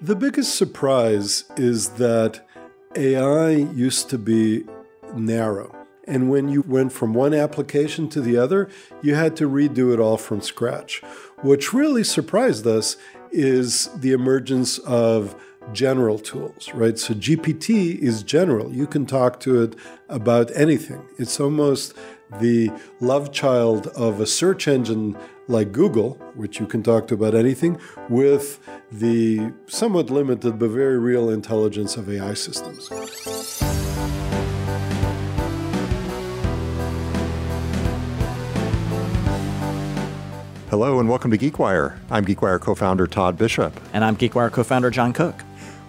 The biggest surprise is that AI used to be narrow. And when you went from one application to the other, you had to redo it all from scratch. What really surprised us is the emergence of general tools, right? So GPT is general. You can talk to it about anything. It's almost the love child of a search engine like Google, which you can talk to about anything, with the somewhat limited but very real intelligence of AI systems. Hello and welcome to GeekWire. I'm GeekWire co founder Todd Bishop. And I'm GeekWire co founder John Cook.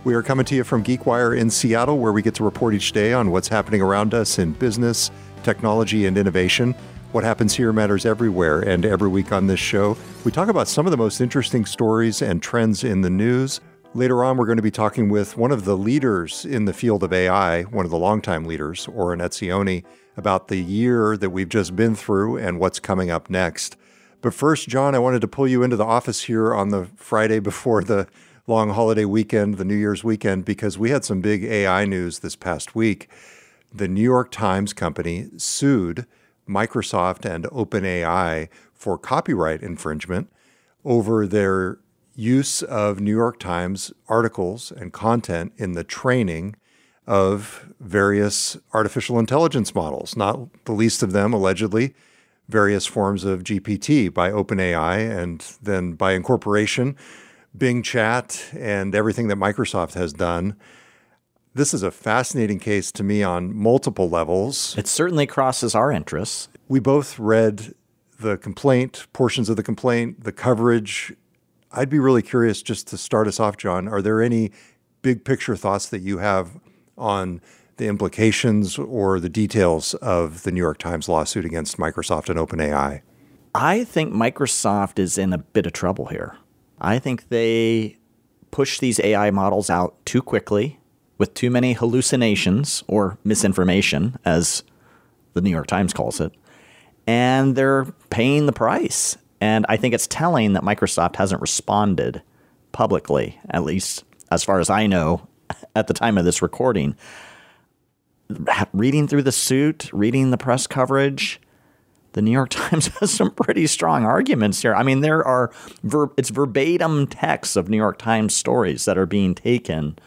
We are coming to you from GeekWire in Seattle, where we get to report each day on what's happening around us in business, technology, and innovation. What happens here matters everywhere, and every week on this show, we talk about some of the most interesting stories and trends in the news. Later on, we're going to be talking with one of the leaders in the field of AI, one of the longtime leaders, Oren Etzioni, about the year that we've just been through and what's coming up next. But first, John, I wanted to pull you into the office here on the Friday before the long holiday weekend, the New Year's weekend, because we had some big AI news this past week. The New York Times company sued Microsoft and OpenAI for copyright infringement over their use of New York Times articles and content in the training of various artificial intelligence models, not the least of them, allegedly, various forms of GPT by OpenAI and then by incorporation Bing Chat and everything that Microsoft has done. This is a fascinating case to me on multiple levels. It certainly crosses our interests. We both read the complaint, portions of the complaint, the coverage. I'd be really curious just to start us off, John. Are there any big picture thoughts that you have on the implications or the details of the New York Times lawsuit against Microsoft and OpenAI? I think Microsoft is in a bit of trouble here. I think they push these AI models out too quickly with too many hallucinations or misinformation, as the New York Times calls it, and they're paying the price. And I think it's telling that Microsoft hasn't responded publicly, at least as far as I know at the time of this recording. Reading through the suit, reading the press coverage, the New York Times has some pretty strong arguments here. I mean, there are ver- it's verbatim texts of New York Times stories that are being taken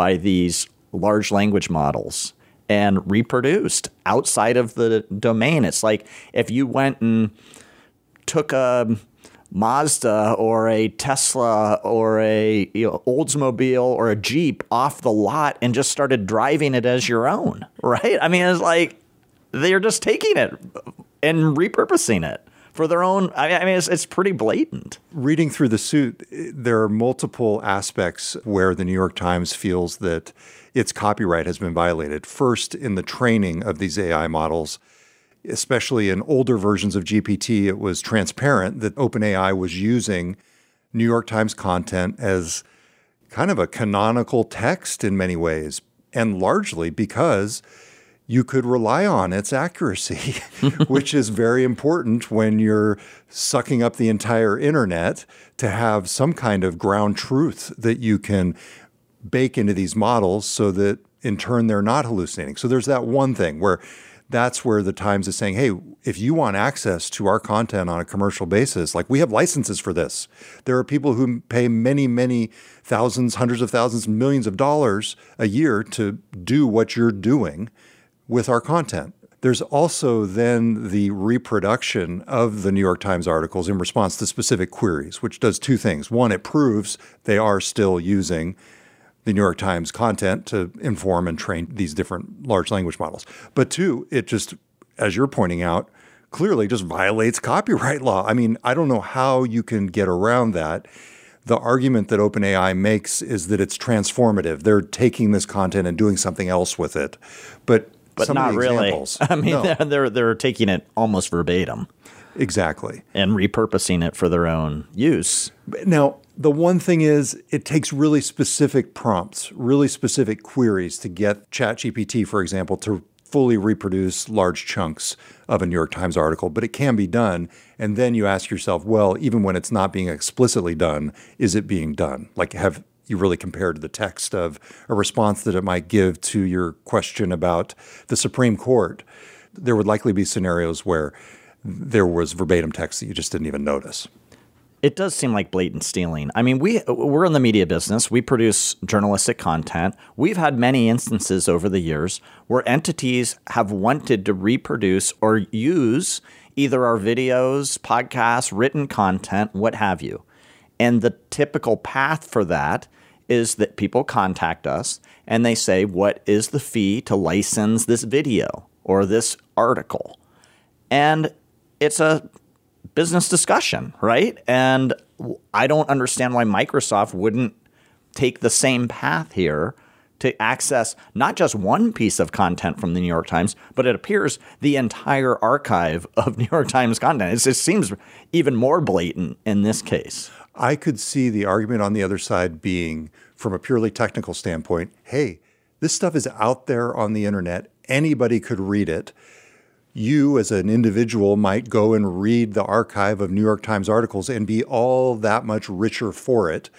by these large language models and reproduced outside of the domain. It's like if you went and took a Mazda or a Tesla or a you know, Oldsmobile or a Jeep off the lot and just started driving it as your own, right? I mean, it's like they're just taking it and repurposing it for their own. I mean, it's, it's pretty blatant. Reading through the suit, there are multiple aspects where the New York Times feels that its copyright has been violated. First, in the training of these AI models, especially in older versions of GPT, it was transparent that OpenAI was using New York Times content as kind of a canonical text in many ways, and largely because you could rely on its accuracy, which is very important when you're sucking up the entire internet to have some kind of ground truth that you can bake into these models so that in turn they're not hallucinating. So there's that one thing where that's where the Times is saying, hey, if you want access to our content on a commercial basis, like we have licenses for this. There are people who pay many, many thousands, hundreds of thousands, millions of dollars a year to do what you're doing with our content. There's also then the reproduction of the New York Times articles in response to specific queries, which does two things. One, it proves they are still using the New York Times content to inform and train these different large language models. But two, it just, as you're pointing out, clearly just violates copyright law. I mean, I don't know how you can get around that. The argument that OpenAI makes is that it's transformative. They're taking this content and doing something else with it. But but not really. I mean, no. they're, they're they're taking it almost verbatim. Exactly. And repurposing it for their own use. Now, the one thing is, it takes really specific prompts, really specific queries to get ChatGPT, for example, to fully reproduce large chunks of a New York Times article, but it can be done. And then you ask yourself, well, even when it's not being explicitly done, is it being done? Like, have you really compare to the text of a response that it might give to your question about the Supreme Court, there would likely be scenarios where there was verbatim text that you just didn't even notice. It does seem like blatant stealing. I mean, we we're in the media business. We produce journalistic content. We've had many instances over the years where entities have wanted to reproduce or use either our videos, podcasts, written content, what have you. And the typical path for that is that people contact us and they say, What is the fee to license this video or this article? And it's a business discussion, right? And I don't understand why Microsoft wouldn't take the same path here to access not just one piece of content from the New York Times, but it appears the entire archive of New York Times content. It just seems even more blatant in this case. I could see the argument on the other side being, from a purely technical standpoint, hey, this stuff is out there on the internet. Anybody could read it. You, as an individual, might go and read the archive of New York Times articles and be all that much richer for it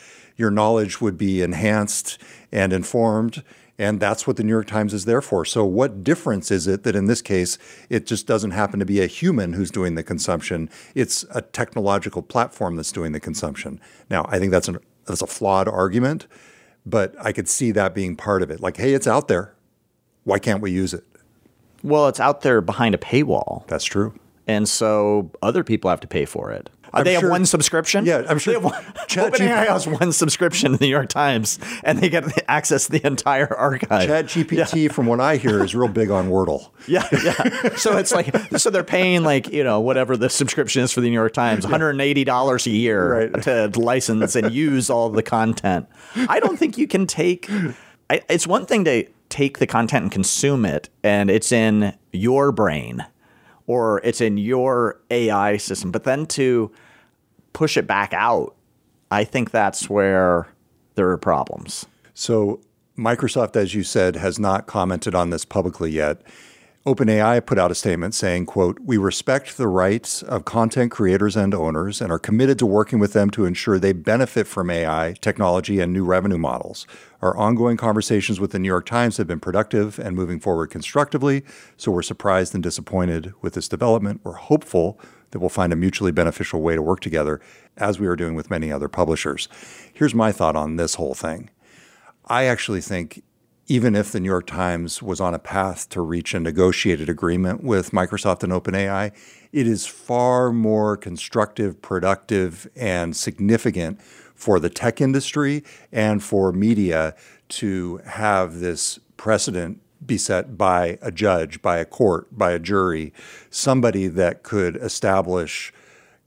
your knowledge would be enhanced and informed. And that's what the New York Times is there for. So, what difference is it that in this case, it just doesn't happen to be a human who's doing the consumption? It's a technological platform that's doing the consumption. Now, I think that's, an, that's a flawed argument, but I could see that being part of it. Like, hey, it's out there. Why can't we use it? Well, it's out there behind a paywall. That's true. And so other people have to pay for it. I'm they sure, have one subscription. Yeah, I'm sure. They have one, OpenAI has one subscription to the New York Times, and they get access to the entire archive. Chat GPT, yeah. from what I hear, is real big on Wordle. Yeah, yeah. so it's like, so they're paying like you know whatever the subscription is for the New York Times, 180 dollars a year right. to license and use all the content. I don't think you can take. I, it's one thing to take the content and consume it, and it's in your brain or it's in your AI system. But then to push it back out, I think that's where there are problems. So Microsoft, as you said, has not commented on this publicly yet. OpenAI put out a statement saying, quote, "We respect the rights of content creators and owners and are committed to working with them to ensure they benefit from AI technology and new revenue models. Our ongoing conversations with the New York Times have been productive and moving forward constructively, so we're surprised and disappointed with this development. We're hopeful that we'll find a mutually beneficial way to work together as we are doing with many other publishers." Here's my thought on this whole thing. I actually think even if the New York Times was on a path to reach a negotiated agreement with Microsoft and OpenAI, it is far more constructive, productive, and significant for the tech industry and for media to have this precedent be set by a judge, by a court, by a jury, somebody that could establish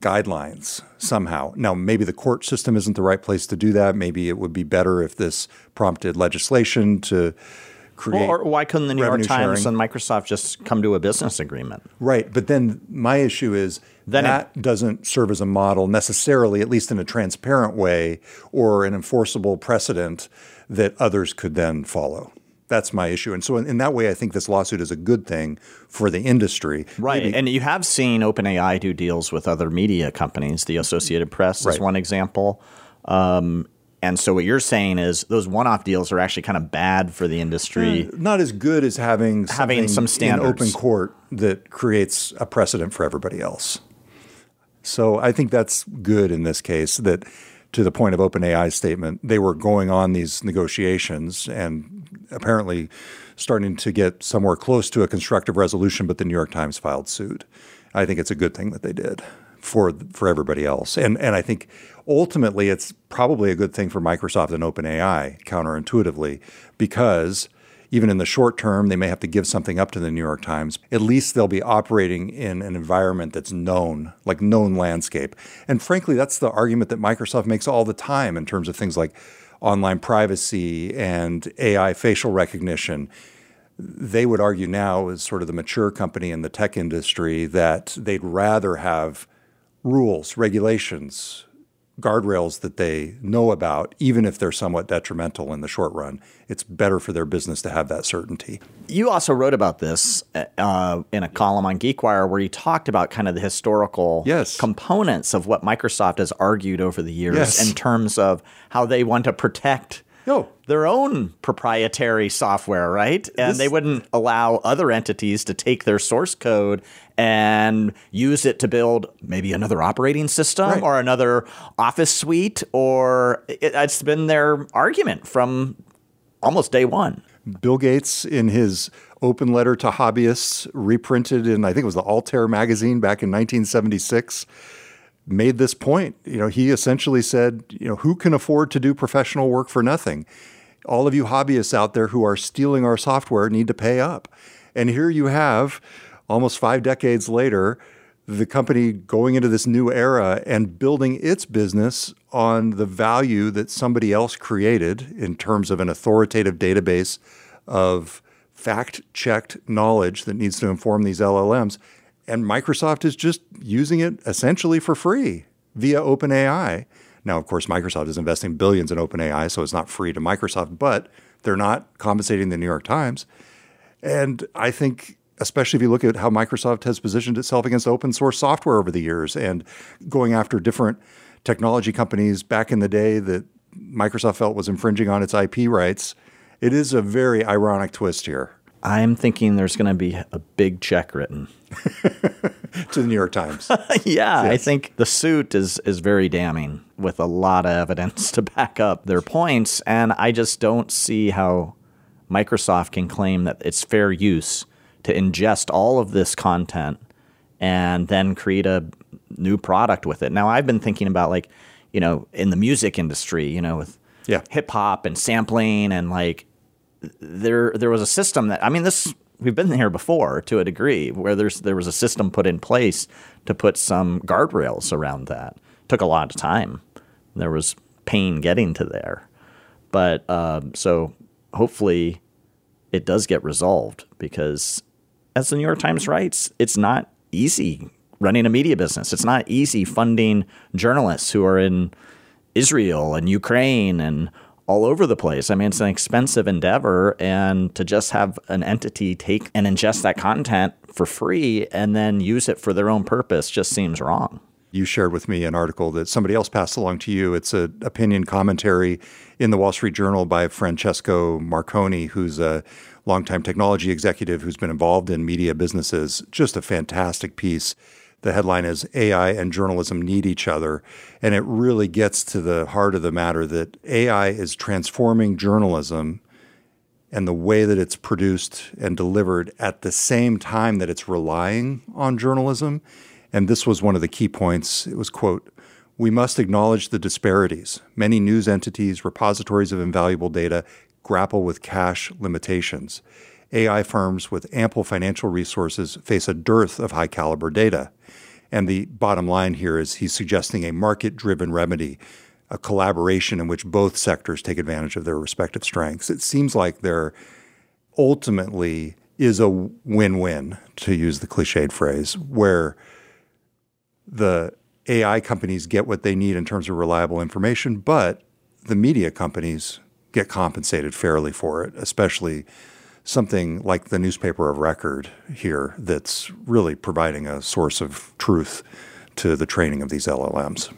guidelines somehow. Now, maybe the court system isn't the right place to do that. Maybe it would be better if this prompted legislation to create. Well, or why couldn't the New York Times sharing. and Microsoft just come to a business agreement? Right. But then my issue is then that it, doesn't serve as a model necessarily, at least in a transparent way, or an enforceable precedent that others could then follow that's my issue. And so, in, in, that way, I think this lawsuit is a good thing for the industry. Right. Maybe. And you have seen OpenAI do deals with other media companies. The Associated Press right. is one example. Um, and so, what you're saying is those one-off deals are actually kind of bad for the industry. Uh, not as good as having having some standards in open court that creates a precedent for everybody else. So, I think that's good in this case. That to the point of OpenAI's statement, they were going on these negotiations and apparently starting to get somewhere close to a constructive resolution, but the New York Times filed suit. I think it's a good thing that they did for for everybody else. And and I think ultimately it's probably a good thing for Microsoft and OpenAI counterintuitively because even in the short term, they may have to give something up to the New York Times. At least they'll be operating in an environment that's known, like known landscape. And frankly, that's the argument that Microsoft makes all the time in terms of things like online privacy and AI facial recognition. They would argue now, as sort of the mature company in the tech industry, that they'd rather have rules, regulations, guardrails that they know about, even if they're somewhat detrimental in the short run. It's better for their business to have that certainty. You also wrote about this uh, in a column on GeekWire where you talked about kind of the historical yes. components of what Microsoft has argued over the years yes. in terms of how they want to protect no. their own proprietary software, right? And this, they wouldn't allow other entities to take their source code and use it to build maybe another operating system right. or another office suite or it, it's been their argument from almost day one. Bill Gates, in his open letter to hobbyists, reprinted in, I think it was the Altair magazine back in 1976, made this point. You know, he essentially said, you know, who can afford to do professional work for nothing? All of you hobbyists out there who are stealing our software need to pay up. And here you have, almost five decades later, the company going into this new era and building its business on the value that somebody else created in terms of an authoritative database of fact checked knowledge that needs to inform these LLMs. And Microsoft is just using it essentially for free via OpenAI. Now, of course, Microsoft is investing billions in OpenAI, so it's not free to Microsoft, but they're not compensating the New York Times. And I think, especially if you look at how Microsoft has positioned itself against open source software over the years and going after different technology companies back in the day that Microsoft felt was infringing on its IP rights, it is a very ironic twist here. I'm thinking there's going to be a big check written to the New York Times. yeah, yes. I think the suit is is very damning with a lot of evidence to back up their points, and I just don't see how Microsoft can claim that it's fair use to ingest all of this content and then create a new product with it. Now, I've been thinking about like, you know, in the music industry, you know, with yeah. hip hop and sampling and like there there was a system that I mean this we've been here before to a degree where there's there was a system put in place to put some guardrails around that. It took a lot of time. There was pain getting to there, but um, so hopefully it does get resolved because as the New York Times writes, it's not easy running a media business. It's not easy funding journalists who are in Israel and Ukraine and all over the place. I mean, it's an expensive endeavor, and to just have an entity take and ingest that content for free and then use it for their own purpose just seems wrong. You shared with me an article that somebody else passed along to you. It's an opinion commentary in the Wall Street Journal by Francesco Marconi, who's a longtime technology executive who's been involved in media businesses. Just a fantastic piece. The headline is AI and journalism need each other. And it really gets to the heart of the matter that AI is transforming journalism and the way that it's produced and delivered at the same time that it's relying on journalism. And this was one of the key points. It was, quote, we must acknowledge the disparities. Many news entities, repositories of invaluable data grapple with cash limitations. AI firms with ample financial resources face a dearth of high caliber data. And the bottom line here is he's suggesting a market driven remedy, a collaboration in which both sectors take advantage of their respective strengths. It seems like there ultimately is a win win, to use the cliched phrase, where the AI companies get what they need in terms of reliable information, but the media companies get compensated fairly for it, especially something like the newspaper of record here that's really providing a source of truth to the training of these LLMs.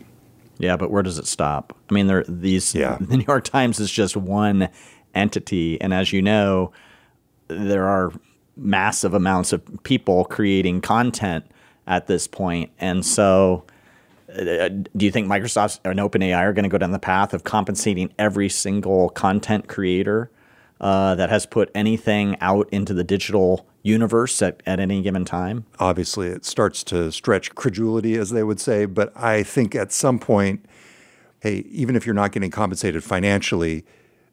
Yeah, but where does it stop? I mean, there these yeah. the New York Times is just one entity, and as you know, there are massive amounts of people creating content at this point, and so. Uh, do you think Microsoft and OpenAI are going to go down the path of compensating every single content creator uh, that has put anything out into the digital universe at, at any given time? Obviously, it starts to stretch credulity, as they would say. But I think at some point, hey, even if you're not getting compensated financially,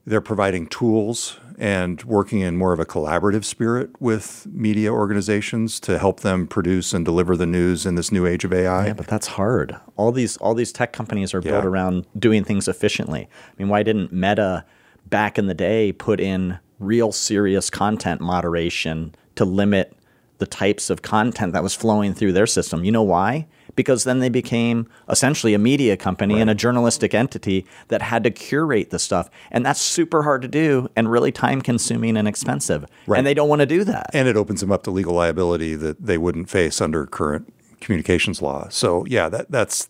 they're providing tools and working in more of a collaborative spirit with media organizations to help them produce and deliver the news in this new age of AI. Yeah, but that's hard. All these all these tech companies are built around doing things efficiently. I mean, why didn't Meta back in the day put in real serious content moderation to limit the types of content that was flowing through their system. You know why? because then they became essentially a media company right. and a journalistic entity that had to curate the stuff. And that's super hard to do and really time consuming and expensive. Right. And they don't want to do that. And it opens them up to legal liability that they wouldn't face under current communications law. So yeah, that that's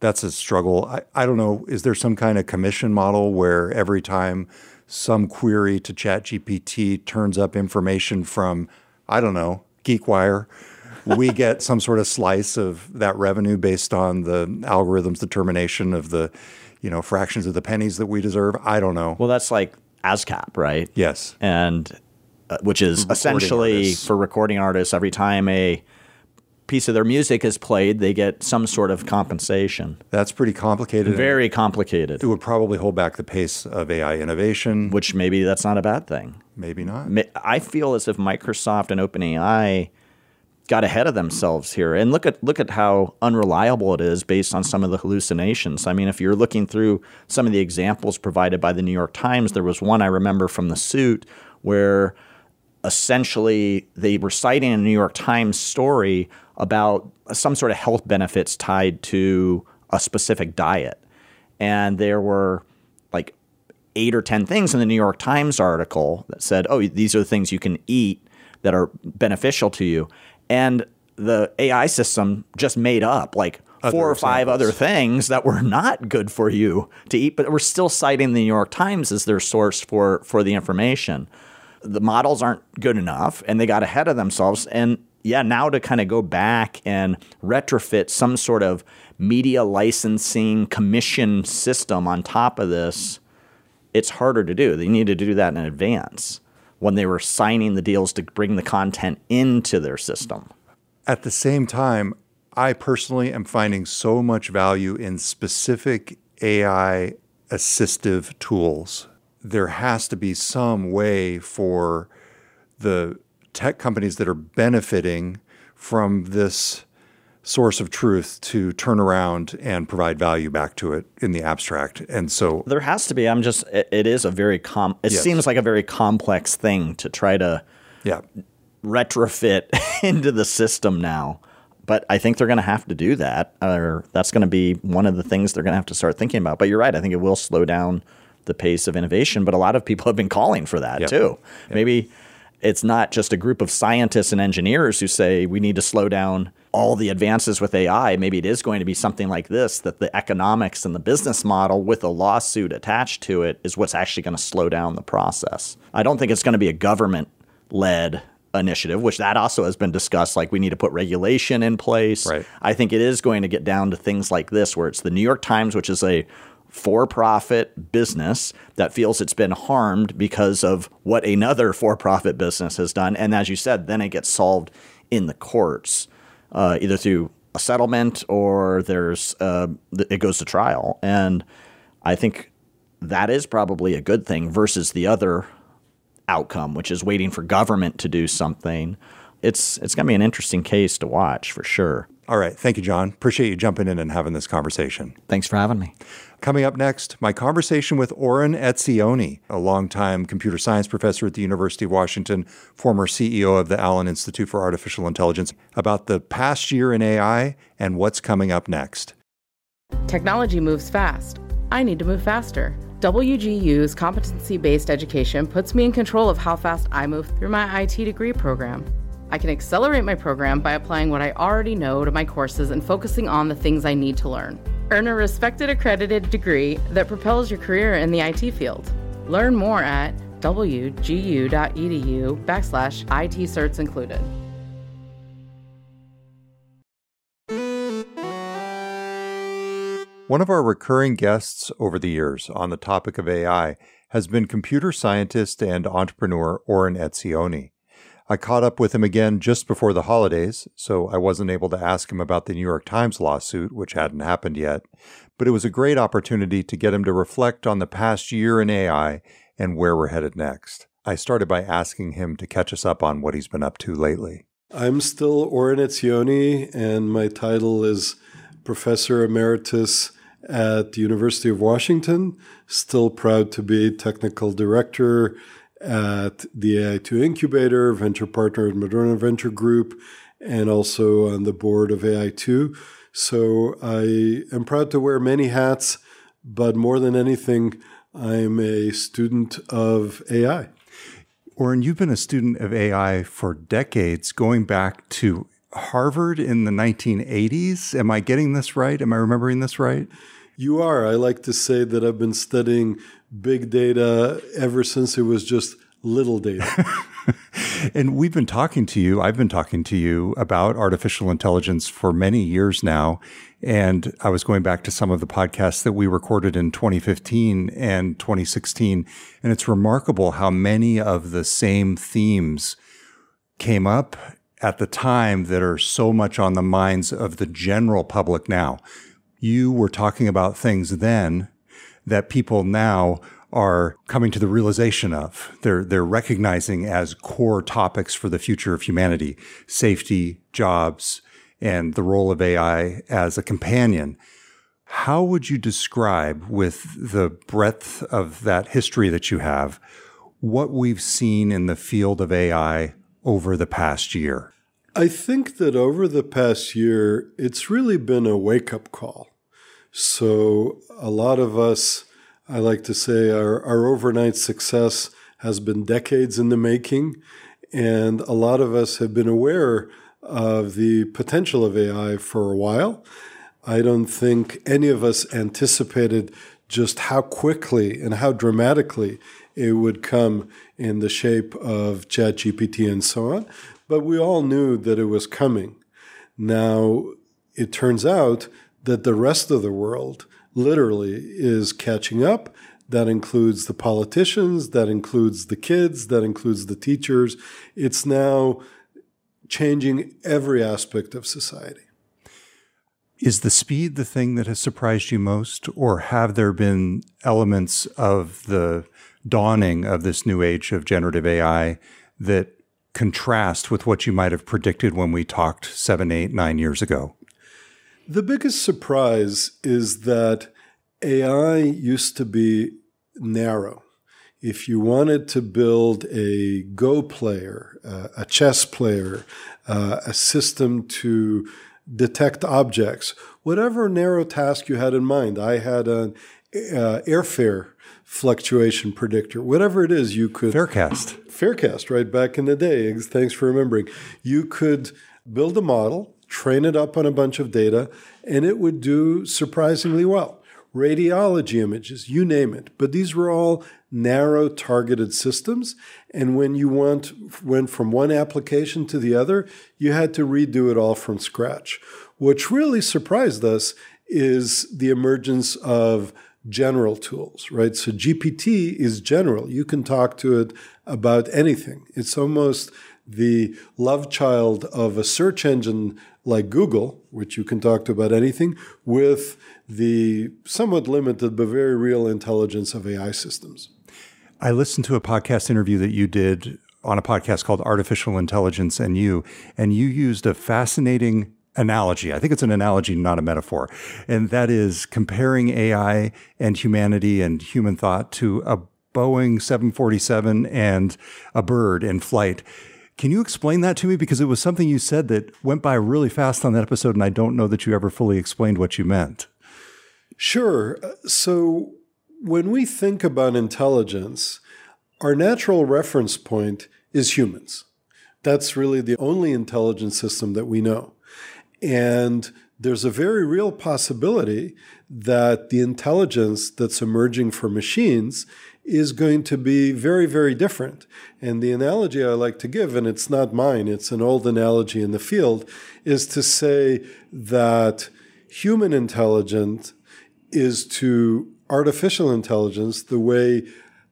that's a struggle. I, I don't know, is there some kind of commission model where every time some query to ChatGPT turns up information from, I don't know, GeekWire, we get some sort of slice of that revenue based on the algorithm's determination of the, you know, fractions of the pennies that we deserve. I don't know. Well, that's like ASCAP, right? Yes. And uh, which is recording essentially artists. for recording artists, every time a piece of their music is played, they get some sort of compensation. That's pretty complicated. Very complicated. It would probably hold back the pace of AI innovation. Which maybe that's not a bad thing. Maybe not. I feel as if Microsoft and OpenAI got ahead of themselves here. And look at look at how unreliable it is based on some of the hallucinations. I mean, if you're looking through some of the examples provided by the New York Times, there was one I remember from the suit where essentially they were citing a New York Times story about some sort of health benefits tied to a specific diet. And there were like eight or 10 things in the New York Times article that said, oh, these are the things you can eat that are beneficial to you. And the AI system just made up like other four or five other things that were not good for you to eat, but we're still citing the New York Times as their source for, for the information. The models aren't good enough and they got ahead of themselves. And yeah, now to kind of go back and retrofit some sort of media licensing commission system on top of this, it's harder to do. They needed to do that in advance when they were signing the deals to bring the content into their system. At the same time, I personally am finding so much value in specific AI assistive tools. There has to be some way for the tech companies that are benefiting from this source of truth to turn around and provide value back to it in the abstract. And so there has to be. I'm just. It, it is a very com. It yes. seems like a very complex thing to try to. Yeah. Retrofit into the system now, but I think they're going to have to do that, or that's going to be one of the things they're going to have to start thinking about. But you're right. I think it will slow down the pace of innovation. But a lot of people have been calling for that too. Maybe it's not just a group of scientists and engineers who say we need to slow down all the advances with AI. Maybe it is going to be something like this that the economics and the business model with a lawsuit attached to it is what's actually going to slow down the process. I don't think it's going to be a government led initiative, which that also has been discussed. Like we need to put regulation in place. Right. I think it is going to get down to things like this, where it's the New York Times, which is a for profit business that feels it's been harmed because of what another for profit business has done. And as you said, then it gets solved in the courts, uh, either through a settlement or there's uh, it goes to trial. And I think that is probably a good thing versus the other outcome, which is waiting for government to do something. It's it's going to be an interesting case to watch for sure. All right. Thank you, John. Appreciate you jumping in and having this conversation. Thanks for having me. Coming up next, my conversation with Oren Etzioni, a longtime computer science professor at the University of Washington, former CEO of the Allen Institute for Artificial Intelligence, about the past year in AI and what's coming up next. Technology moves fast. I need to move faster. WGU's competency based education puts me in control of how fast I move through my IT degree program. I can accelerate my program by applying what I already know to my courses and focusing on the things I need to learn. Earn a respected accredited degree that propels your career in the IT field. Learn more at wgu.edu backslash IT certs included. One of our recurring guests over the years on the topic of AI has been computer scientist and entrepreneur Oren Etzioni. I caught up with him again just before the holidays, so I wasn't able to ask him about the New York Times lawsuit, which hadn't happened yet, but it was a great opportunity to get him to reflect on the past year in AI and where we're headed next. I started by asking him to catch us up on what he's been up to lately. I'm still Oren Etzioni, and my title is Professor Emeritus at the University of Washington. Still proud to be technical director at the AI2 Incubator, venture partner at Madrona Venture Group, and also on the board of AI2. So I am proud to wear many hats, but more than anything, I'm a student of AI. Oren, you've been a student of AI for decades, going back to Harvard in the 1980s. Am I getting this right? Am I remembering this right? You are. I like to say that I've been studying big data ever since it was just little data. and we've been talking to you, I've been talking to you about artificial intelligence for many years now. And I was going back to some of the podcasts that we recorded in 2015 and 2016. And it's remarkable how many of the same themes came up at the time that are so much on the minds of the general public now. You were talking about things then that people now are coming to the realization of. They're, they're recognizing as core topics for the future of humanity safety, jobs, and the role of AI as a companion. How would you describe, with the breadth of that history that you have, what we've seen in the field of AI over the past year? I think that over the past year, it's really been a wake up call. So, a lot of us I like to say our, our overnight success has been decades in the making. And a lot of us have been aware of the potential of AI for a while. I don't think any of us anticipated just how quickly and how dramatically it would come in the shape of ChatGPT and so on. But we all knew that it was coming. Now, it turns out that the rest of the world literally is catching up. That includes the politicians, that includes the kids, that includes the teachers. It's now changing every aspect of society. Is the speed the thing that has surprised you most, or have there been elements of the dawning of this new age of generative AI that contrast with what you might have predicted when we talked seven, eight, nine years ago? The biggest surprise is that AI used to be narrow. If you wanted to build a Go player, uh, a chess player, uh, a system to detect objects, whatever narrow task you had in mind, I had an uh, airfare fluctuation predictor, whatever it is, you could. Farecast. Farecast, right back in the day. Thanks for remembering. You could build a model train it up on a bunch of data, and it would do surprisingly well. Radiology images, you name it. But these were all narrow targeted systems. And when you went, went from one application to the other, you had to redo it all from scratch. What really surprised us is the emergence of general tools, right? So GPT is general. You can talk to it about anything. It's almost the love child of a search engine like Google, which you can talk to about anything, with the somewhat limited but very real intelligence of AI systems. I listened to a podcast interview that you did on a podcast called Artificial Intelligence and You, and you used a fascinating analogy. I think it's an analogy, not a metaphor. And that is comparing AI and humanity and human thought to a Boeing 747 and a bird in flight. Can you explain that to me? Because it was something you said that went by really fast on that episode, and I don't know that you ever fully explained what you meant. Sure. Uh, so when we think about intelligence, our natural reference point is humans. That's really the only intelligence system that we know. And there's a very real possibility that the intelligence that's emerging for machines is going to be very, very different. And the analogy I like to give, and it's not mine, it's an old analogy in the field, is to say that human intelligence is to artificial intelligence the way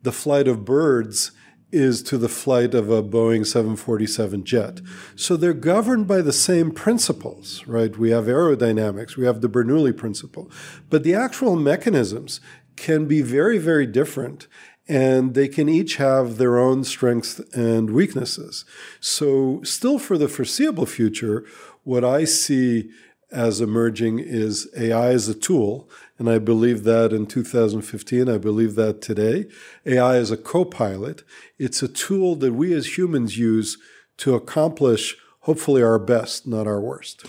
the flight of birds is to the flight of a Boeing 747 jet. So they're governed by the same principles, right? We have aerodynamics, we have the Bernoulli principle, but the actual mechanisms can be very, very different. And they can each have their own strengths and weaknesses. So, still for the foreseeable future, what I see as emerging is AI as a tool. And I believe that in 2015. I believe that today. AI is a co pilot. It's a tool that we as humans use to accomplish hopefully our best, not our worst.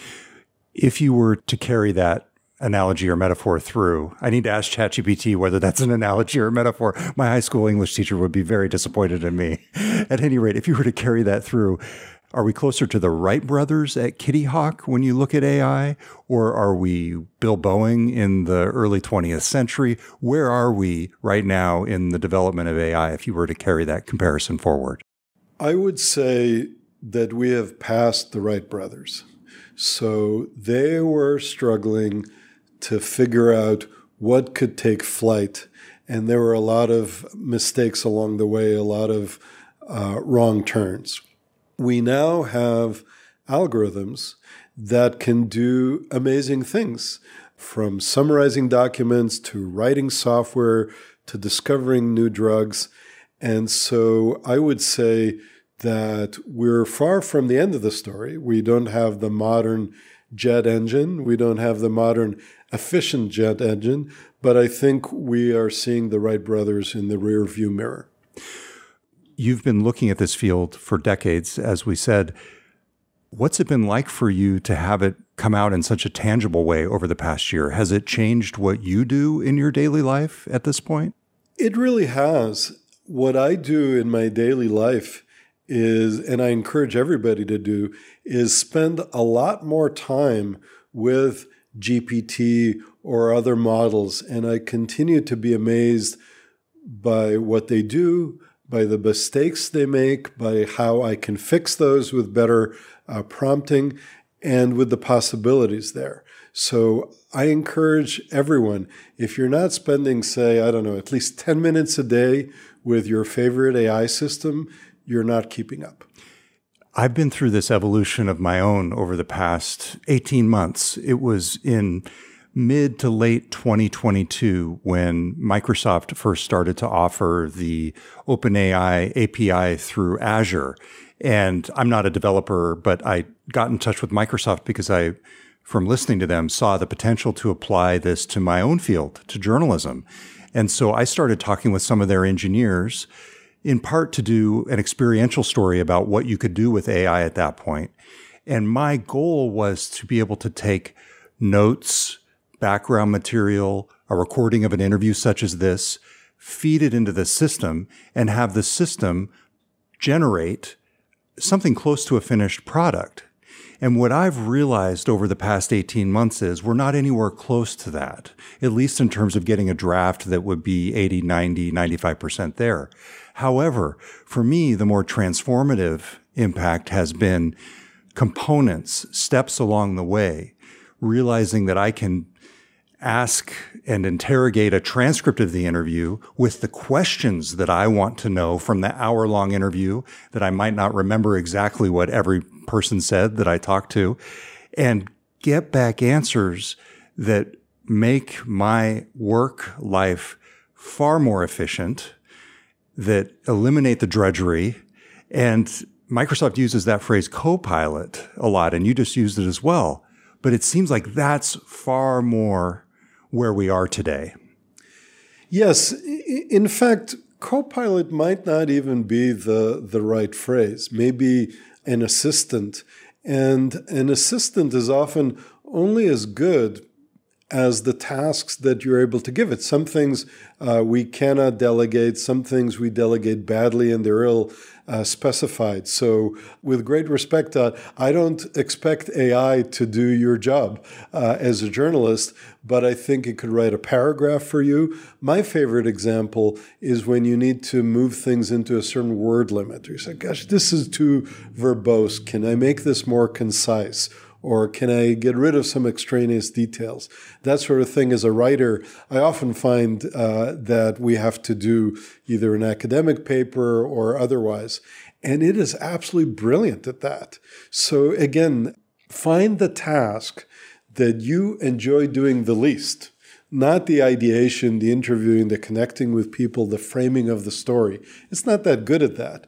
If you were to carry that analogy or metaphor through, I need to ask ChatGPT whether that's an analogy or a metaphor. My high school English teacher would be very disappointed in me. At any rate, if you were to carry that through, are we closer to the Wright brothers at Kitty Hawk when you look at AI? Or are we Bill Boeing in the early 20th century? Where are we right now in the development of AI if you were to carry that comparison forward? I would say that we have passed the Wright brothers. So they were struggling to figure out what could take flight. And there were a lot of mistakes along the way, a lot of uh, wrong turns we now have algorithms that can do amazing things from summarizing documents to writing software to discovering new drugs. And so I would say that we're far from the end of the story. We don't have the modern jet engine, we don't have the modern efficient jet engine, but I think we are seeing the Wright brothers in the rear view mirror. You've been looking at this field for decades, as we said. What's it been like for you to have it come out in such a tangible way over the past year? Has it changed what you do in your daily life at this point? It really has. What I do in my daily life is, and I encourage everybody to do, is spend a lot more time with GPT or other models. And I continue to be amazed by what they do, by the mistakes they make, by how I can fix those with better uh, prompting, and with the possibilities there. So I encourage everyone, if you're not spending, say, I don't know, at least 10 minutes a day with your favorite AI system, you're not keeping up. I've been through this evolution of my own over the past 18 months. It was in mid to late 2022 when Microsoft first started to offer the OpenAI API through Azure. And I'm not a developer, but I got in touch with Microsoft because I, from listening to them, saw the potential to apply this to my own field, to journalism. And so I started talking with some of their engineers, in part to do an experiential story about what you could do with AI at that point. And my goal was to be able to take notes, background material, a recording of an interview such as this, feed it into the system and have the system generate something close to a finished product. And what I've realized over the past 18 months is we're not anywhere close to that, at least in terms of getting a draft that would be 80, 90, 95% there. However, for me, the more transformative impact has been components, steps along the way, realizing that I can ask and interrogate a transcript of the interview with the questions that I want to know from the hour long interview that I might not remember exactly what every person said that I talked to and get back answers that make my work life far more efficient, that eliminate the drudgery. And Microsoft uses that phrase copilot a lot, and you just used it as well. But it seems like that's far more where we are today. Yes. In fact, Copilot might not even be the, the right phrase, maybe an assistant. And an assistant is often only as good as the tasks that you're able to give it. Some things uh, we cannot delegate, some things we delegate badly and they're ill uh, specified. So, with great respect, uh, I don't expect AI to do your job uh, as a journalist, but I think it could write a paragraph for you. My favorite example is when you need to move things into a certain word limit. You say, gosh, this is too verbose. Can I make this more concise? Or can I get rid of some extraneous details? That sort of thing. As a writer, I often find uh, that we have to do either an academic paper or otherwise. And it is absolutely brilliant at that. So again, find the task that you enjoy doing the least not the ideation, the interviewing, the connecting with people, the framing of the story. It's not that good at that.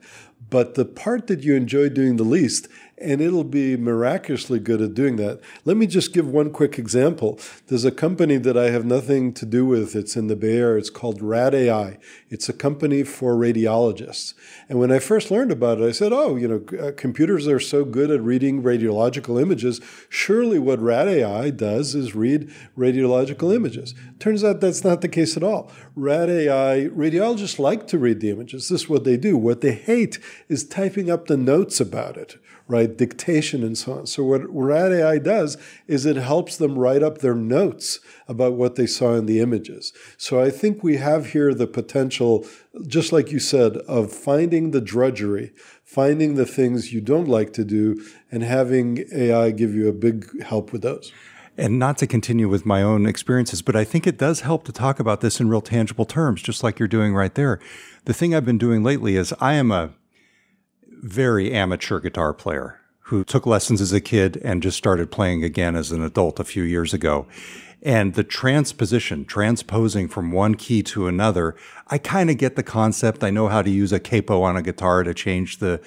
but the part that you enjoy doing the least and it'll be miraculously good at doing that. Let me just give one quick example. There's a company that I have nothing to do with. It's in the Bay Area. It's called Rad AI. It's a company for radiologists. And when I first learned about it, I said, "Oh, you know, uh, computers are so good at reading radiological images. Surely, what Rad AI does is read radiological images." Turns out that's not the case at all. Rad AI radiologists like to read the images. This is what they do. What they hate is typing up the notes about it right? Dictation and so on. So what Rad AI does is it helps them write up their notes about what they saw in the images. So I think we have here the potential, just like you said, of finding the drudgery, finding the things you don't like to do, and having AI give you a big help with those. And not to continue with my own experiences, but I think it does help to talk about this in real tangible terms, just like you're doing right there. The thing I've been doing lately is I am a very amateur guitar player who took lessons as a kid and just started playing again as an adult a few years ago. And the transposition, transposing from one key to another, I kind of get the concept. I know how to use a capo on a guitar to change the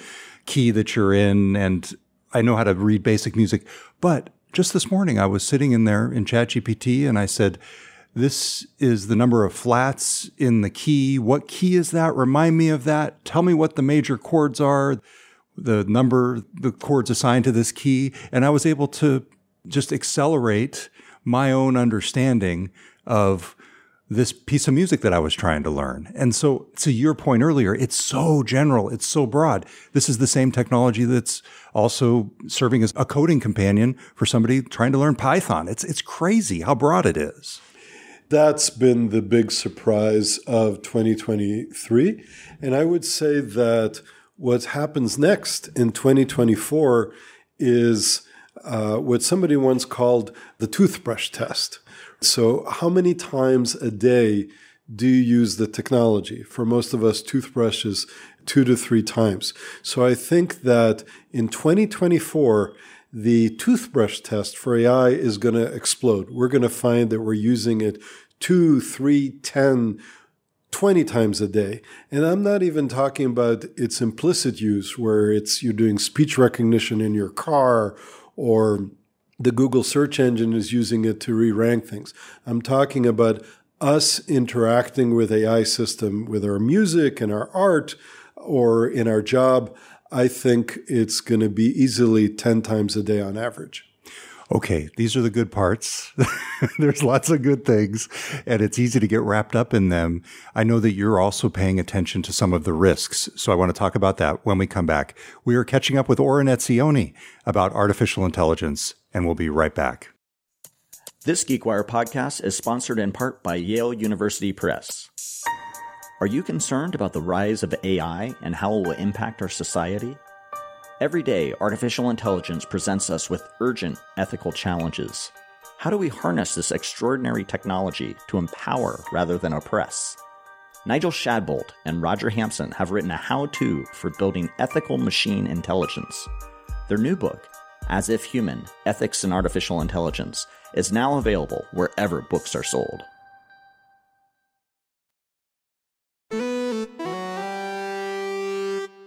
key that you're in, and I know how to read basic music. But just this morning, I was sitting in there in ChatGPT and I said, this is the number of flats in the key. What key is that? Remind me of that. Tell me what the major chords are, the number, the chords assigned to this key. And I was able to just accelerate my own understanding of this piece of music that I was trying to learn. And so, to your point earlier, it's so general, it's so broad. This is the same technology that's also serving as a coding companion for somebody trying to learn Python. It's, it's crazy how broad it is that's been the big surprise of 2023. And I would say that what happens next in 2024 is uh, what somebody once called the toothbrush test. So, how many times a day do you use the technology? For most of us, toothbrushes two to three times. So, I think that in 2024, the toothbrush test for AI is going to explode. We're going to find that we're using it two, three, ten, 20 times a day. And I'm not even talking about its implicit use where it's you're doing speech recognition in your car or the Google search engine is using it to re-rank things. I'm talking about us interacting with AI system with our music and our art or in our job I think it's going to be easily 10 times a day on average. Okay, these are the good parts. There's lots of good things, and it's easy to get wrapped up in them. I know that you're also paying attention to some of the risks, so I want to talk about that when we come back. We are catching up with Oren Etzioni about artificial intelligence, and we'll be right back. This GeekWire podcast is sponsored in part by Yale University Press. Are you concerned about the rise of AI and how it will impact our society? Every day, artificial intelligence presents us with urgent ethical challenges. How do we harness this extraordinary technology to empower rather than oppress? Nigel Shadbolt and Roger Hampson have written a how to for building ethical machine intelligence. Their new book, As If Human Ethics and Artificial Intelligence, is now available wherever books are sold.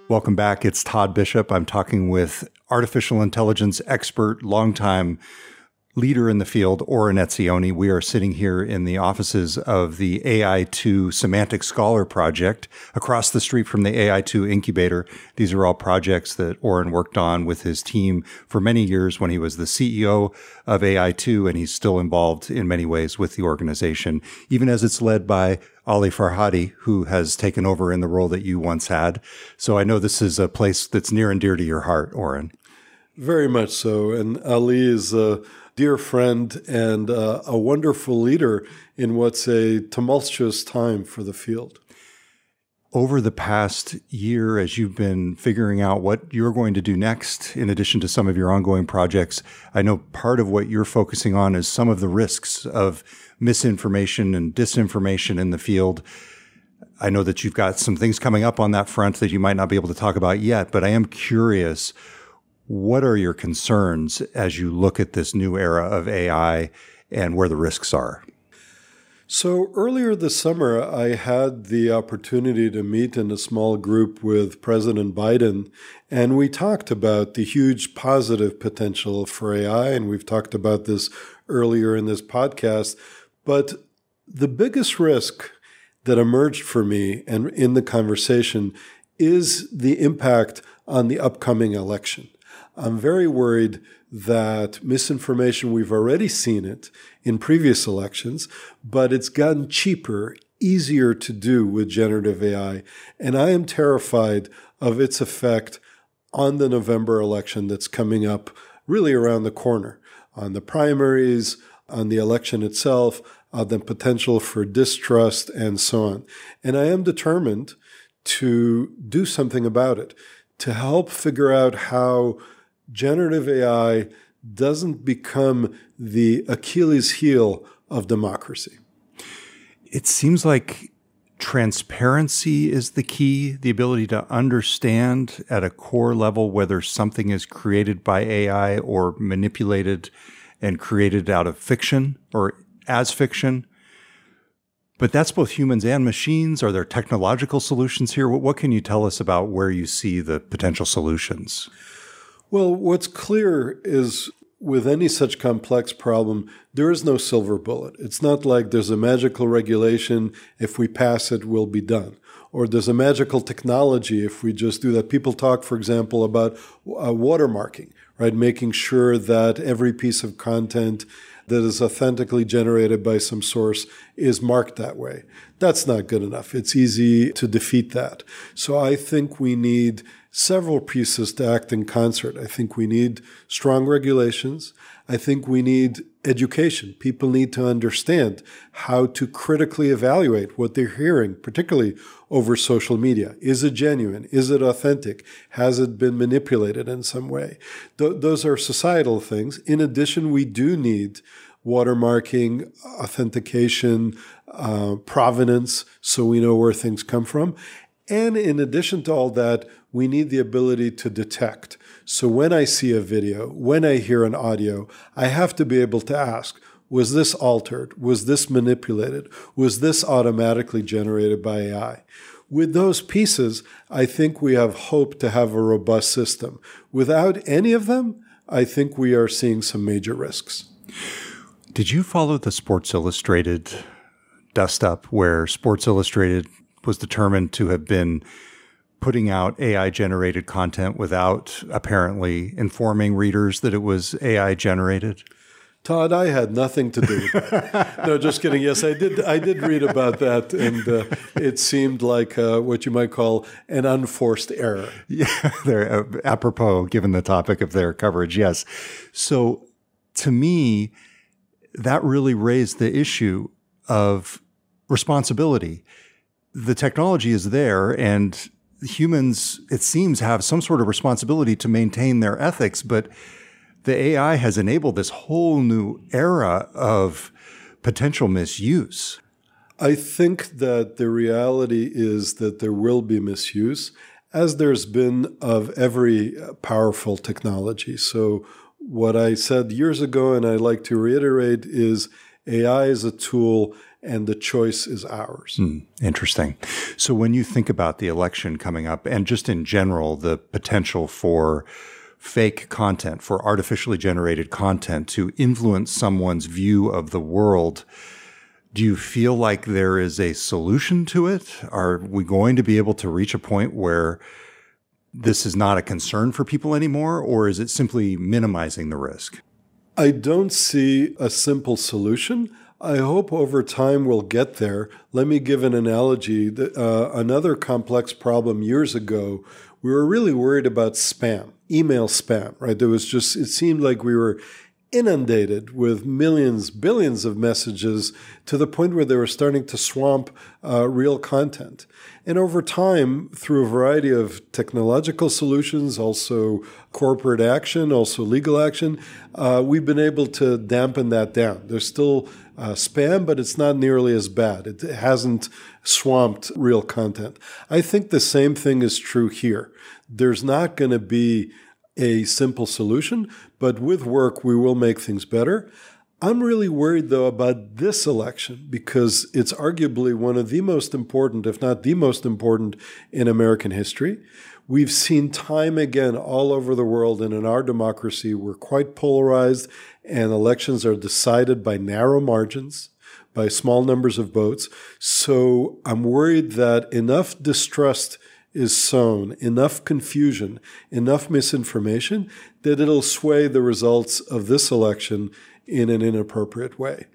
Welcome back. It's Todd Bishop. I'm talking with artificial intelligence expert, longtime leader in the field, Oren Etzioni. We are sitting here in the offices of the AI2 Semantic Scholar Project across the street from the AI2 incubator. These are all projects that Oren worked on with his team for many years when he was the CEO of AI2, and he's still involved in many ways with the organization, even as it's led by Ali Farhadi, who has taken over in the role that you once had. So I know this is a place that's near and dear to your heart, Oren. Very much so. And Ali is a dear friend and uh, a wonderful leader in what's a tumultuous time for the field. Over the past year, as you've been figuring out what you're going to do next, in addition to some of your ongoing projects, I know part of what you're focusing on is some of the risks of misinformation and disinformation in the field. I know that you've got some things coming up on that front that you might not be able to talk about yet, but I am curious what are your concerns as you look at this new era of AI and where the risks are? So earlier this summer, I had the opportunity to meet in a small group with President Biden, and we talked about the huge positive potential for AI, and we've talked about this earlier in this podcast. But the biggest risk that emerged for me and in the conversation is the impact on the upcoming election. I'm very worried that misinformation, we've already seen it in previous elections, but it's gotten cheaper, easier to do with generative AI. And I am terrified of its effect on the November election that's coming up really around the corner on the primaries, on the election itself, on the potential for distrust, and so on. And I am determined to do something about it, to help figure out how generative AI doesn't become the Achilles heel of democracy. It seems like transparency is the key, the ability to understand at a core level whether something is created by AI or manipulated and created out of fiction or as fiction. But that's both humans and machines. Are there technological solutions here? What, can you tell us about where you see the potential solutions? Well, what's clear is with any such complex problem, there is no silver bullet. It's not like there's a magical regulation, if we pass it, we'll be done. Or there's a magical technology if we just do that. People talk, for example, about uh, watermarking, right? Making sure that every piece of content that is authentically generated by some source is marked that way. That's not good enough. It's easy to defeat that. So I think we need several pieces to act in concert. I think we need strong regulations. I think we need education. People need to understand how to critically evaluate what they're hearing, particularly over social media. Is it genuine? Is it authentic? Has it been manipulated in some way? Th- those are societal things. In addition, we do need watermarking, authentication, uh, provenance, so we know where things come from. And in addition to all that, we need the ability to detect. So when I see a video, when I hear an audio, I have to be able to ask, was this altered? Was this manipulated? Was this automatically generated by AI? With those pieces, I think we have hope to have a robust system. Without any of them, I think we are seeing some major risks. Did you follow the Sports Illustrated dust up where Sports Illustrated was determined to have been putting out AI generated content without apparently informing readers that it was AI generated? Todd, I had nothing to do with that. no, just kidding. Yes, I did. I did read about that, and uh, it seemed like uh, what you might call an unforced error. Yeah, they're uh, apropos given the topic of their coverage. Yes. So, to me, that really raised the issue of responsibility. The technology is there, and humans, it seems, have some sort of responsibility to maintain their ethics, but the AI has enabled this whole new era of potential misuse. I think that the reality is that there will be misuse, as there's been of every powerful technology. So, what I said years ago, and I like to reiterate, is AI is a tool and the choice is ours. Hmm, interesting. So, when you think about the election coming up and just in general, the potential for fake content, for artificially generated content to influence someone's view of the world, do you feel like there is a solution to it? Are we going to be able to reach a point where this is not a concern for people anymore, or is it simply minimizing the risk? I don't see a simple solution. I hope over time we'll get there. Let me give an analogy. Uh, another complex problem years ago, we were really worried about spam, email spam, right? There was just, it seemed like we were inundated with millions, billions of messages to the point where they were starting to swamp uh, real content. And over time, through a variety of technological solutions, also corporate action, also legal action, uh, we've been able to dampen that down. There's still uh, spam, but it's not nearly as bad. It hasn't swamped real content. I think the same thing is true here. There's not going to be a simple solution, but with work, we will make things better. I'm really worried, though, about this election because it's arguably one of the most important, if not the most important, in American history. We've seen time again all over the world, and in our democracy, we're quite polarized, and elections are decided by narrow margins, by small numbers of votes. So I'm worried that enough distrust is sown, enough confusion, enough misinformation that it'll sway the results of this election in an inappropriate way.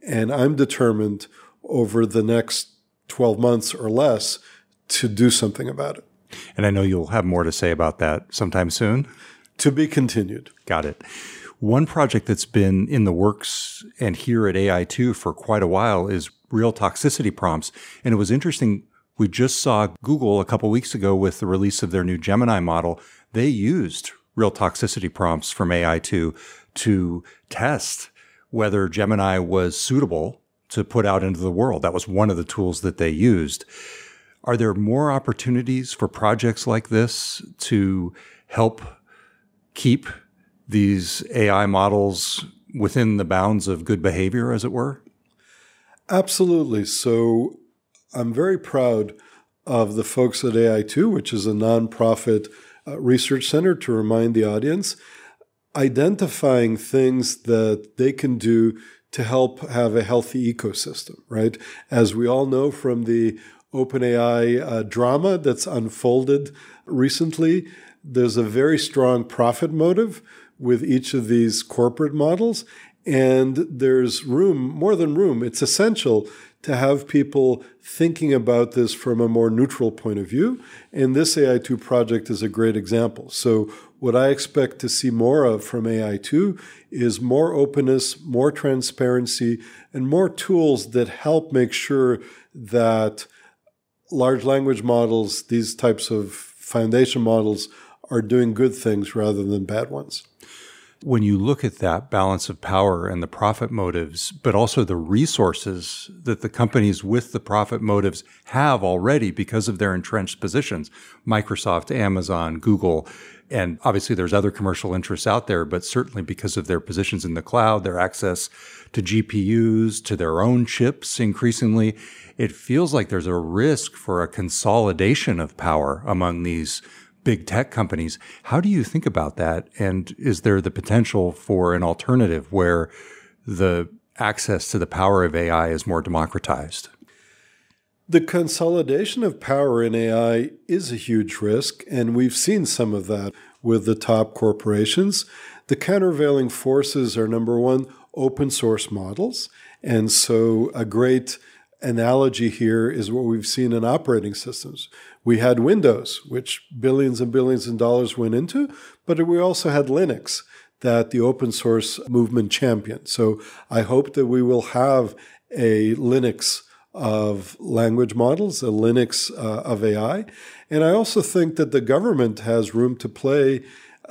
And I'm determined over the next 12 months or less to do something about it. And I know you'll have more to say about that sometime soon. To be continued. Got it. One project that's been in the works and here at AI2 for quite a while is real toxicity prompts. And it was interesting. We just saw Google a couple weeks ago with the release of their new Gemini model. They used real toxicity prompts from AI2 to test whether Gemini was suitable to put out into the world. That was one of the tools that they used. Are there more opportunities for projects like this to help keep these AI models within the bounds of good behavior, as it were? Absolutely. So I'm very proud of the folks at AI2, which is a nonprofit uh, research center, to remind the audience identifying things that they can do to help have a healthy ecosystem, right? As we all know from the OpenAI uh, drama that's unfolded recently, there's a very strong profit motive with each of these corporate models. And there's room, more than room, it's essential to have people thinking about this from a more neutral point of view. And this AI2 project is a great example. So what I expect to see more of from AI2 is more openness, more transparency, and more tools that help make sure that large language models, these types of foundation models, are doing good things rather than bad ones. When you look at that balance of power and the profit motives, but also the resources that the companies with the profit motives have already because of their entrenched positions, Microsoft, Amazon, Google, and obviously, there's other commercial interests out there, but certainly because of their positions in the cloud, their access to GPUs, to their own chips increasingly, it feels like there's a risk for a consolidation of power among these big tech companies. How do you think about that? And is there the potential for an alternative where the access to the power of AI is more democratized? The consolidation of power in AI is a huge risk, and we've seen some of that with the top corporations. The countervailing forces are number one, open source models. And so a great analogy here is what we've seen in operating systems. We had Windows, which billions and billions of dollars went into, but we also had Linux that the open source movement championed. So I hope that we will have a Linux of language models, a Linux uh, of AI. And I also think that the government has room to play,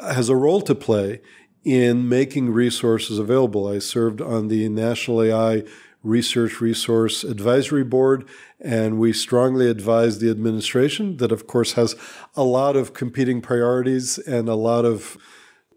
has a role to play in making resources available. I served on the National AI Research Resource Advisory Board, and we strongly advise the administration that, of course, has a lot of competing priorities and a lot of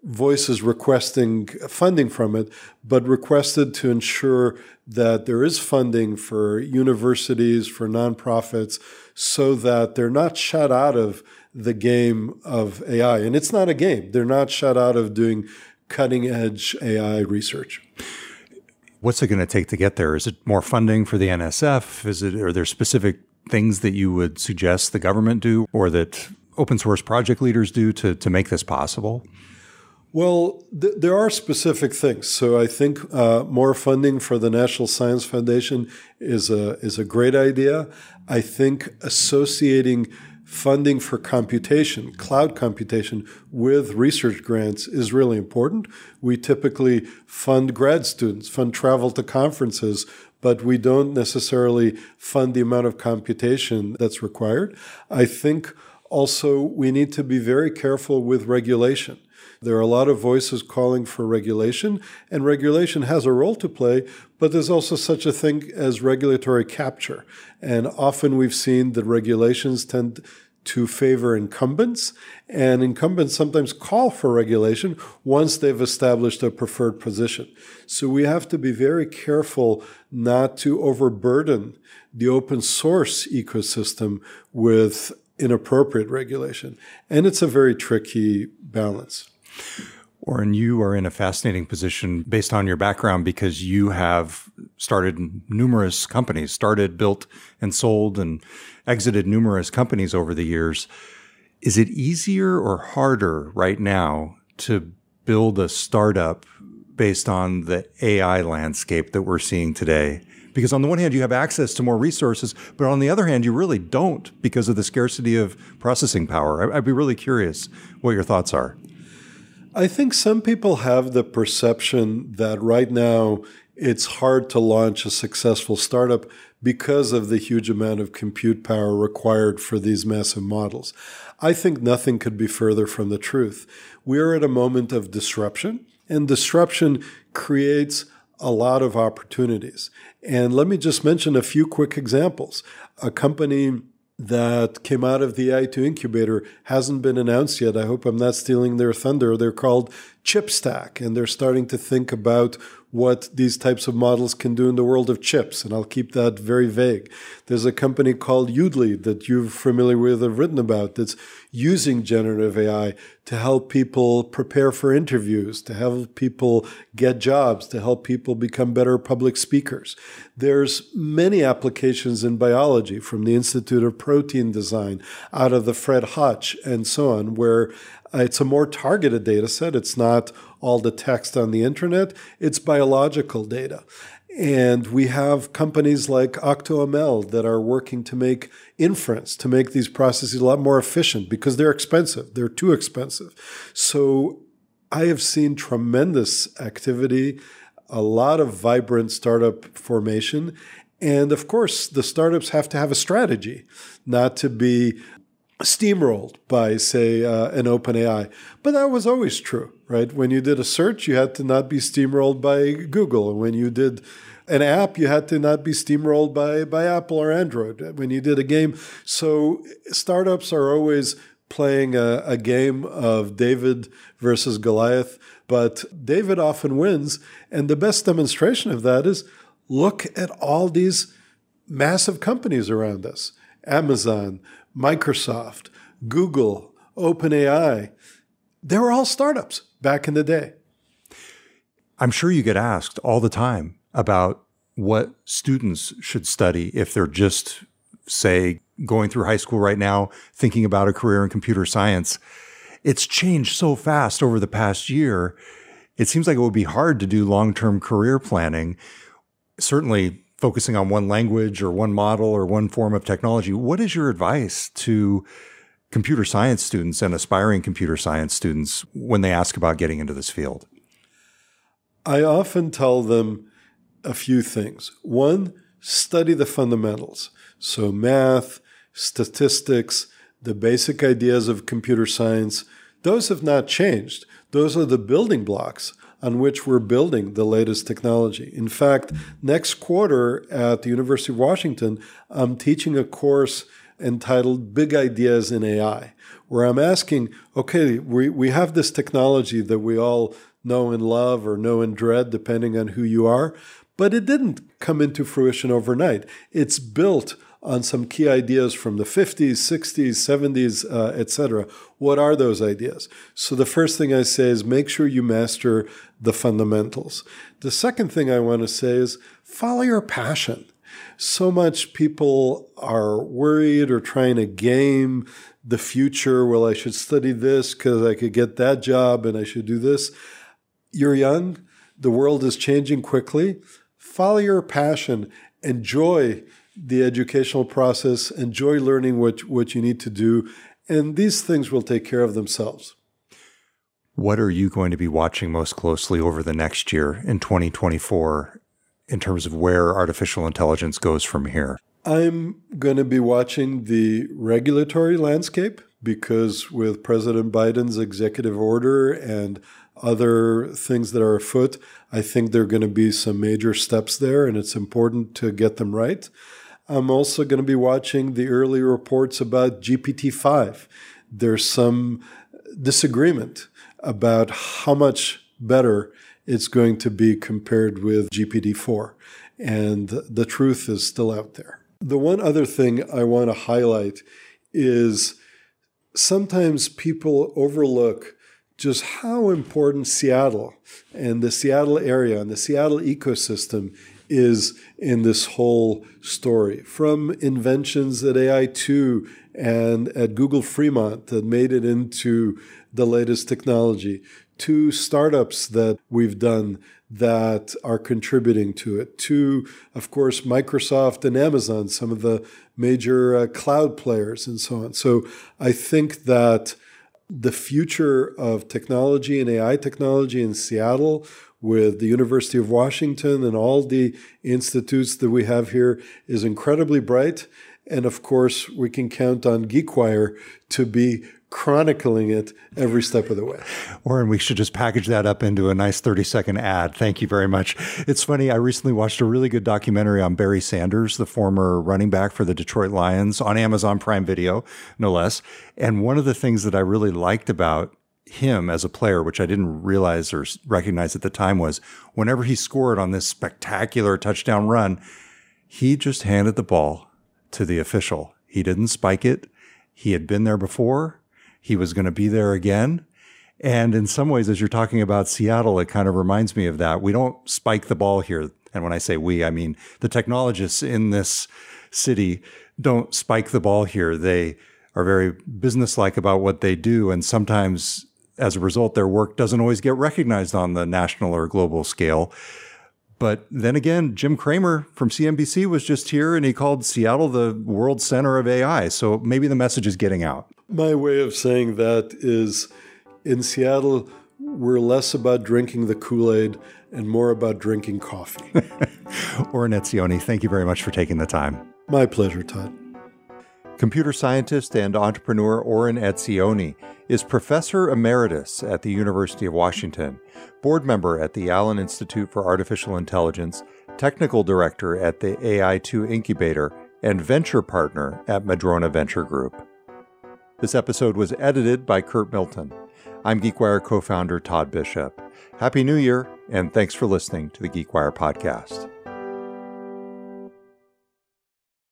voices requesting funding from it, but requested to ensure that there is funding for universities, for nonprofits, so that they're not shut out of the game of AI. And it's not a game, they're not shut out of doing cutting edge AI research. What's it going to take to get there? Is it more funding for the NSF? Is it are there specific things that you would suggest the government do or that open source project leaders do to, to make this possible? Well, th- there are specific things. So I think uh, more funding for the National Science Foundation is a is a great idea. I think associating funding for computation, cloud computation, with research grants is really important. We typically fund grad students, fund travel to conferences, but we don't necessarily fund the amount of computation that's required. I think also we need to be very careful with regulation. There are a lot of voices calling for regulation, and regulation has a role to play, but there's also such a thing as regulatory capture. And often we've seen that regulations tend to favor incumbents, and incumbents sometimes call for regulation once they've established a preferred position. So we have to be very careful not to overburden the open source ecosystem with inappropriate regulation. And it's a very tricky balance. Oren, you are in a fascinating position based on your background because you have started numerous companies, started, built, and sold and exited numerous companies over the years. Is it easier or harder right now to build a startup based on the AI landscape that we're seeing today? Because on the one hand, you have access to more resources, but on the other hand, you really don't because of the scarcity of processing power. I'd be really curious what your thoughts are. I think some people have the perception that right now it's hard to launch a successful startup because of the huge amount of compute power required for these massive models. I think nothing could be further from the truth. We are at a moment of disruption, and disruption creates a lot of opportunities. And let me just mention a few quick examples. A company that came out of the AI2 incubator hasn't been announced yet. I hope I'm not stealing their thunder. They're called ChipStack, and they're starting to think about what these types of models can do in the world of chips, and I'll keep that very vague. There's a company called Yoodli that you're familiar with have written about that's using generative AI to help people prepare for interviews, to help people get jobs, to help people become better public speakers. There's many applications in biology from the Institute of Protein Design out of the Fred Hutch and so on, where Uh, it's a more targeted data set. It's not all the text on the internet, it's biological data. And we have companies like OctoML that are working to make inference, to make these processes a lot more efficient because they're expensive. They're too expensive. So I have seen tremendous activity, a lot of vibrant startup formation. And of course, the startups have to have a strategy, not to be steamrolled by, say, uh, an OpenAI. But that was always true, right? When you did a search, you had to not be steamrolled by Google. When you did an app, you had to not be steamrolled by, by Apple or Android. When you did a game. So startups are always playing a, a game of David versus Goliath. But David often wins. And the best demonstration of that is look at all these massive companies around us Amazon, Microsoft, Google, OpenAI, they were all startups back in the day. I'm sure you get asked all the time about what students should study if they're just, say, going through high school right now, thinking about a career in computer science. It's changed so fast over the past year. It seems like it would be hard to do long term career planning. Certainly, focusing on one language or one model or one form of technology. What is your advice to computer science students and aspiring computer science students when they ask about getting into this field? I often tell them a few things. One, study the fundamentals. So, math, statistics, the basic ideas of computer science, those have not changed. Those are the building blocks on which we're building the latest technology. In fact, next quarter at the University of Washington, I'm teaching a course entitled Big Ideas in AI, where I'm asking, okay, we, we have this technology that we all know and love or know and dread, depending on who you are, but it didn't come into fruition overnight. It's built on some key ideas from the 50s, 60s, 70s, uh, etc. What are those ideas? So the first thing I say is make sure you master the fundamentals. The second thing I want to say is follow your passion. So much people are worried or trying to game the future. Well, I should study this because I could get that job and I should do this. You're young. The world is changing quickly. Follow your passion. Enjoy the educational process, enjoy learning what, what you need to do, and these things will take care of themselves. What are you going to be watching most closely over the next year in 2024 in terms of where artificial intelligence goes from here? I'm going to be watching the regulatory landscape because with President Biden's executive order and other things that are afoot, I think there are going to be some major steps there, and it's important to get them right. I'm also going to be watching the early reports about GPT 5. There's some disagreement about how much better it's going to be compared with GPT 4. And the truth is still out there. The one other thing I want to highlight is sometimes people overlook just how important Seattle and the Seattle area and the Seattle ecosystem is in this whole story. From inventions at AI2 and at Google Fremont that made it into the latest technology, to startups that we've done that are contributing to it, to, of course, Microsoft and Amazon, some of the major uh, cloud players, and so on. So I think that the future of technology and AI technology in Seattle with the University of Washington and all the institutes that we have here is incredibly bright. And of course, we can count on GeekWire to be chronicling it every step of the way. Oren, we should just package that up into a nice 30 second ad. Thank you very much. It's funny, I recently watched a really good documentary on Barry Sanders, the former running back for the Detroit Lions, on Amazon Prime Video, no less. And one of the things that I really liked about him as a player, which I didn't realize or recognize at the time, was whenever he scored on this spectacular touchdown run, he just handed the ball to the official. He didn't spike it. He had been there before he was going to be there again. And in some ways, as you're talking about Seattle, it kind of reminds me of that. We don't spike the ball here. And when I say we, I mean the technologists in this city don't spike the ball here. They are very businesslike about what they do. And sometimes, as a result, their work doesn't always get recognized on the national or global scale. But then again, Jim Cramer from CNBC was just here and he called Seattle the world center of AI. So maybe the message is getting out. My way of saying that is in Seattle, we're less about drinking the Kool Aid and more about drinking coffee. Oren Etzioni, thank you very much for taking the time. My pleasure, Todd. Computer scientist and entrepreneur Oren Etzioni is professor emeritus at the University of Washington, board member at the Allen Institute for Artificial Intelligence, technical director at the AI2 Incubator, and venture partner at Madrona Venture Group. This episode was edited by Curt Milton. I'm GeekWire co founder Todd Bishop. Happy New Year, and thanks for listening to the GeekWire podcast.